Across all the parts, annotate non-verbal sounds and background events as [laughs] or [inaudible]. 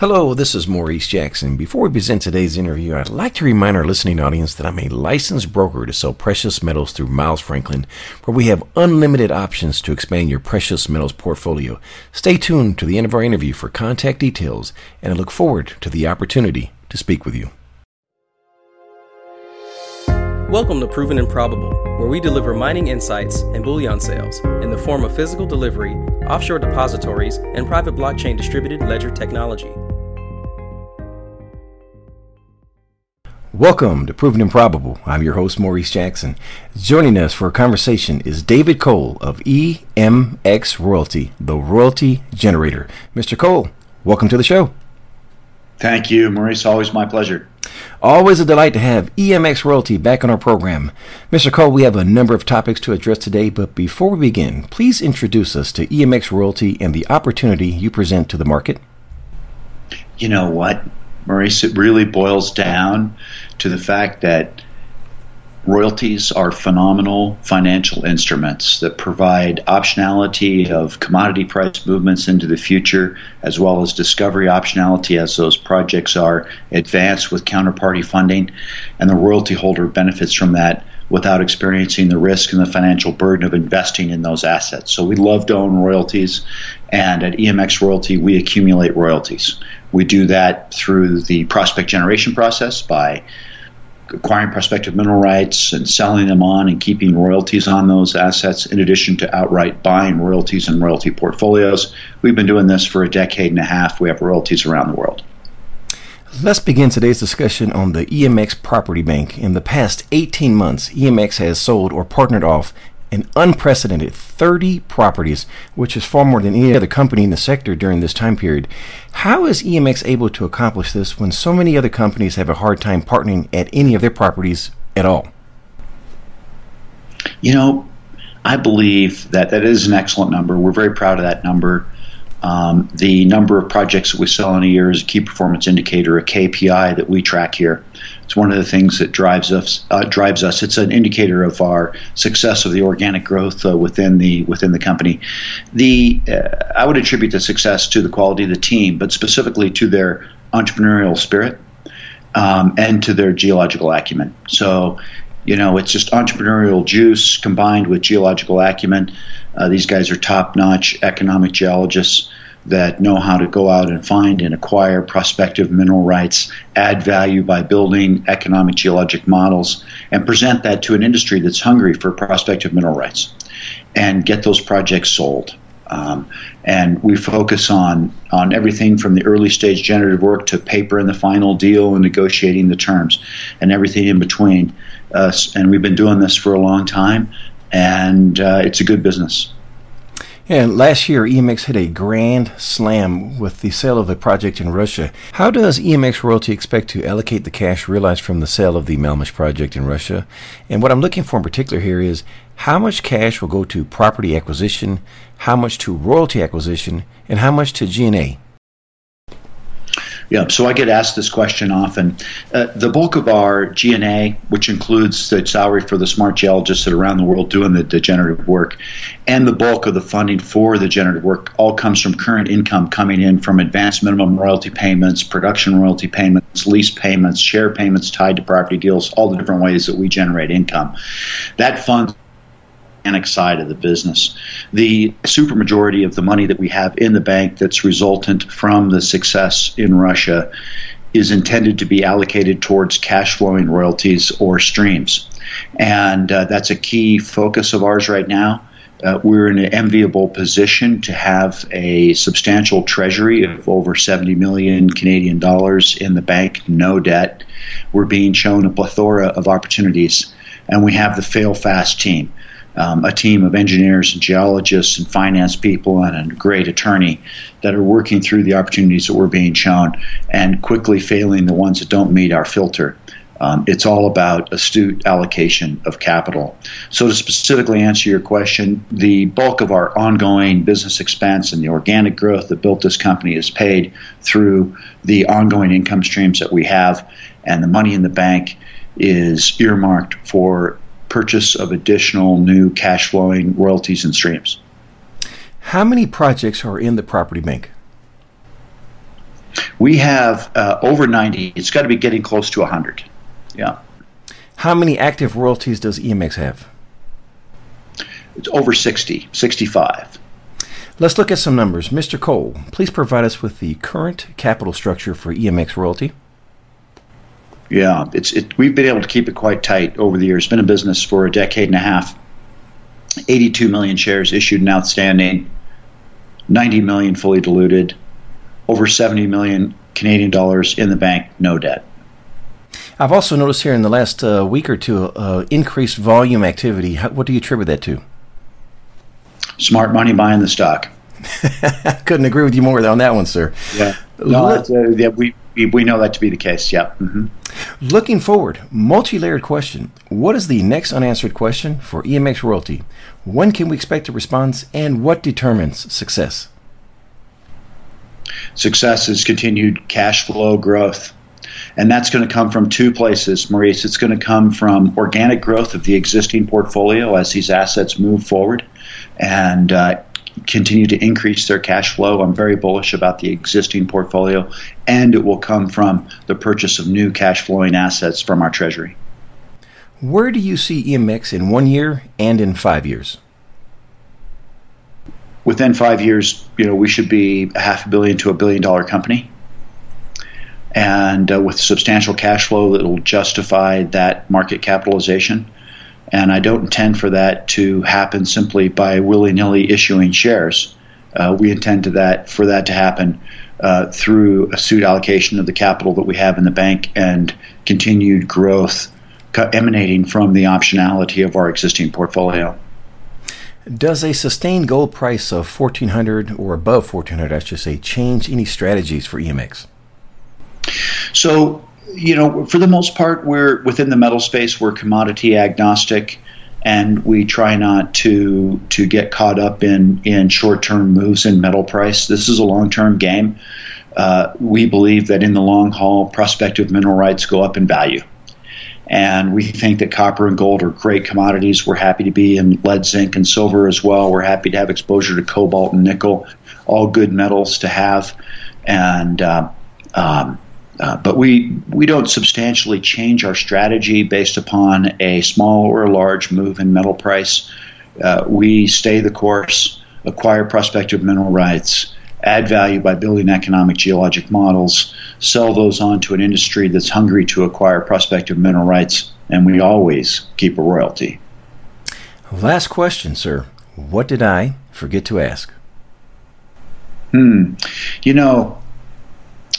Hello, this is Maurice Jackson. Before we begin today's interview, I'd like to remind our listening audience that I'm a licensed broker to sell precious metals through Miles Franklin, where we have unlimited options to expand your precious metals portfolio. Stay tuned to the end of our interview for contact details, and I look forward to the opportunity to speak with you. Welcome to Proven and Probable, where we deliver mining insights and bullion sales in the form of physical delivery, offshore depositories, and private blockchain distributed ledger technology. Welcome to Proven and Probable. I'm your host, Maurice Jackson. Joining us for a conversation is David Cole of EMX Royalty, the royalty generator. Mr. Cole, welcome to the show. Thank you, Maurice. Always my pleasure. Always a delight to have EMX Royalty back on our program. Mr. Cole, we have a number of topics to address today, but before we begin, please introduce us to EMX Royalty and the opportunity you present to the market. You know what, Maurice? It really boils down to the fact that Royalties are phenomenal financial instruments that provide optionality of commodity price movements into the future, as well as discovery optionality as those projects are advanced with counterparty funding. And the royalty holder benefits from that without experiencing the risk and the financial burden of investing in those assets. So we love to own royalties, and at EMX Royalty, we accumulate royalties. We do that through the prospect generation process by acquiring prospective mineral rights and selling them on and keeping royalties on those assets, in addition to outright buying royalties and royalty portfolios. We've been doing this for a decade and a half. We have royalties around the world. Let's begin today's discussion on the EMX Property Bank. In the past 18 months, EMX has sold or partnered off an unprecedented 30 properties, which is far more than any other company in the sector during this time period. How is EMX able to accomplish this when so many other companies have a hard time partnering at any of their properties at all? You know, I believe that that is an excellent number. We're very proud of that number. Um, the number of projects that we sell in a year is a key performance indicator, a KPI that we track here. It's one of the things that drives us. Uh, drives us. It's an indicator of our success of the organic growth uh, within the within the company. The uh, I would attribute the success to the quality of the team, but specifically to their entrepreneurial spirit um, and to their geological acumen. So you know, it's just entrepreneurial juice combined with geological acumen. Uh, these guys are top notch economic geologists that know how to go out and find and acquire prospective mineral rights, add value by building economic geologic models, and present that to an industry that's hungry for prospective mineral rights and get those projects sold. Um, and we focus on on everything from the early stage generative work to paper and the final deal and negotiating the terms and everything in between. Uh, and we've been doing this for a long time, and uh, it's a good business. And last year, EMX hit a grand slam with the sale of a project in Russia. How does EMX Royalty expect to allocate the cash realized from the sale of the Malmyzh project in Russia? And what I'm looking for in particular here is how much cash will go to property acquisition, how much to royalty acquisition, and how much to G&A? Yeah, so I get asked this question often. Uh, the bulk of our G&A, which includes the salary for the smart geologists that are around the world doing the, degenerative work, and the bulk of the funding for the generative work, all comes from current income coming in from advanced minimum royalty payments, production royalty payments, lease payments, share payments tied to property deals, all the different ways that we generate income. That fund organic side of the business. The supermajority of the money that we have in the bank that's resultant from the success in Russia is intended to be allocated towards cash flowing royalties or streams. And uh, that's a key focus of ours right now. Uh, we're in an enviable position to have a substantial treasury of over 70 million Canadian dollars in the bank, no debt. We're being shown a plethora of opportunities, and we have the fail fast team um, a team of engineers and geologists and finance people and a great attorney that are working through the opportunities that we're being shown and quickly failing the ones that don't meet our filter. Um, it's all about astute allocation of capital. So, to specifically answer your question, the bulk of our ongoing business expense and the organic growth that built this company is paid through the ongoing income streams that we have, and the money in the bank is earmarked for purchase of additional new cash flowing royalties and streams. How many projects are in the property bank? We have uh, over 90. It's got to be getting close to 100. Yeah. How many active royalties does EMX have? It's over 60, 65. Let's look at some numbers. Mr. Cole, please provide us with the current capital structure for EMX Royalty. Yeah, it's it, we've been able to keep it quite tight over the years. It's been a business for a decade and a half. 82 million shares issued and outstanding, 90 million fully diluted, over 70 million Canadian dollars in the bank, no debt. I've also noticed here in the last uh, week or two uh, increased volume activity. How, what do you attribute that to? Smart money buying the stock. [laughs] Couldn't agree with you more on that one, sir. Yeah, no, uh, yeah, we, we know that to be the case. Yeah. Mm-hmm. Looking forward, multi-layered question. What is the next unanswered question for EMX Royalty? When can we expect a response, and what determines success? Success is continued cash flow growth. And that's going to come from two places, Maurice. It's going to come from organic growth of the existing portfolio as these assets move forward and uh, continue to increase their cash flow. I'm very bullish about the existing portfolio, and it will come from the purchase of new cash flowing assets from our treasury. Where do you see EMX in one year and in five years? Within five years, you know, we should be a half a billion to a billion dollar company and uh, with substantial cash flow that will justify that market capitalization. And I don't intend for that to happen simply by willy nilly issuing shares. Uh, we intend to that for that to happen uh, through suit allocation of the capital that we have in the bank and continued growth emanating from the optionality of our existing portfolio. Does a sustained gold price of 1400 or above 1400, I should say, change any strategies for EMX? So, you know, for the most part, we're within the metal space. We're commodity agnostic, and we try not to to get caught up in in short term moves in metal price. This is a long term game. Uh, we believe that in the long haul, prospective mineral rights go up in value. And we think that copper and gold are great commodities. We're happy to be in lead, zinc, and silver as well. We're happy to have exposure to cobalt and nickel, all good metals to have. And uh, um, uh, but we we don't substantially change our strategy based upon a small or a large move in metal price. Uh, we stay the course, acquire prospective mineral rights, add value by building economic geologic models, sell those on to an industry that's hungry to acquire prospective mineral rights, and we always keep a royalty. Last question, sir. What did I forget to ask? Hmm. You know,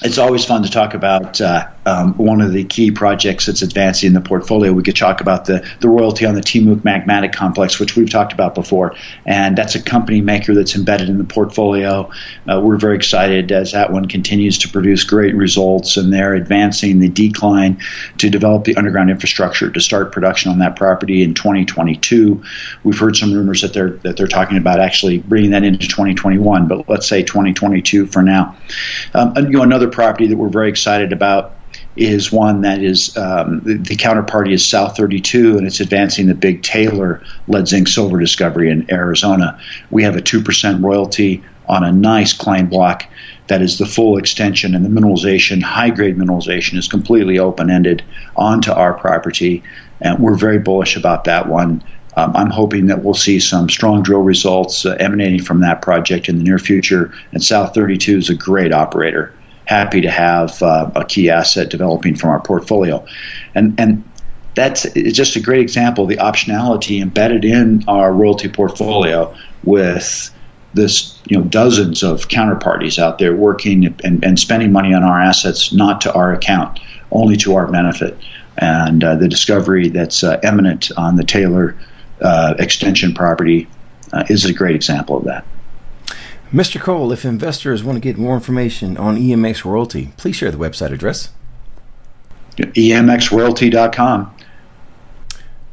it's always fun to talk about uh, um, one of the key projects that's advancing in the portfolio. We could talk about the, the royalty on the Timok Magmatic Complex, which we've talked about before. And that's a company maker that's embedded in the portfolio. Uh, we're very excited as that one continues to produce great results, and they're advancing the decline to develop the underground infrastructure to start production on that property in 2022. We've heard some rumors that they're that they're talking about actually bringing that into 2021, but let's say 2022 for now. Um, you know, another property that we're very excited about is one that is um, the, the, counterparty is South 32, and it's advancing the Big Taylor lead zinc silver discovery in Arizona. We have a 2% royalty on a nice claim block that is the full extension, and the mineralization, high grade mineralization, is completely open ended onto our property. And we're very bullish about that one. Um, I'm hoping that we'll see some strong drill results uh, emanating from that project in the near future. And South 32 is a great operator happy to have uh, a key asset developing from our portfolio. And, and that's just a great example of the optionality embedded in our royalty portfolio with this you know dozens of counterparties out there working and, and spending money on our assets not to our account only to our benefit and uh, the discovery that's uh, eminent on the Taylor uh, extension property uh, is a great example of that. Mr. Cole, if investors want to get more information on EMX Royalty, please share the website address. EMXRoyalty.com.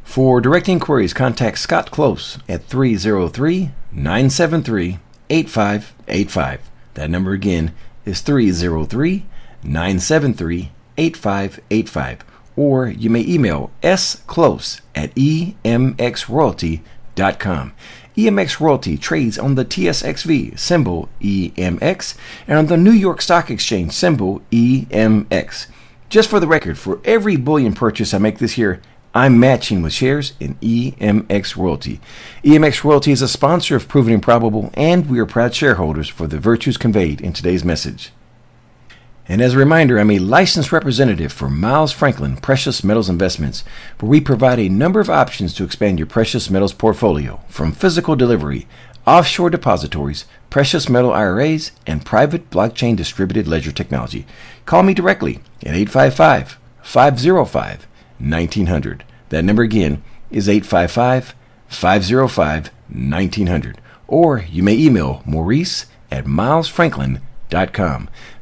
For direct inquiries, contact Scott Close at 303 973 8585. That number again is 303 973 8585. Or you may email sclose at emxroyalty.com. EMX Royalty trades on the TSXV, symbol EMX, and on the New York Stock Exchange, symbol EMX. Just for the record, for every bullion purchase I make this year, I'm matching with shares in EMX Royalty. EMX Royalty is a sponsor of Proven and Probable, and we are proud shareholders for the virtues conveyed in today's message. And as a reminder, I'm a licensed representative for Miles Franklin Precious Metals Investments, where we provide a number of options to expand your precious metals portfolio, from physical delivery, offshore depositories, precious metal IRAs, and private blockchain distributed ledger technology. Call me directly at 855 505 1900. That number again is 855 505 1900. Or you may email Maurice at milesfranklin.com.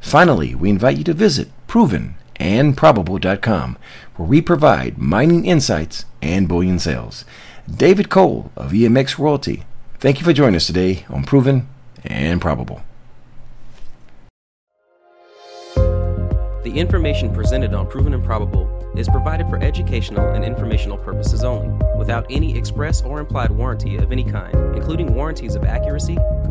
Finally, we invite you to visit provenandprobable.com, where we provide mining insights and bullion sales. David Cole of EMX Royalty, thank you for joining us today on Proven and Probable. The information presented on Proven and Probable is provided for educational and informational purposes only, without any express or implied warranty of any kind, including warranties of accuracy,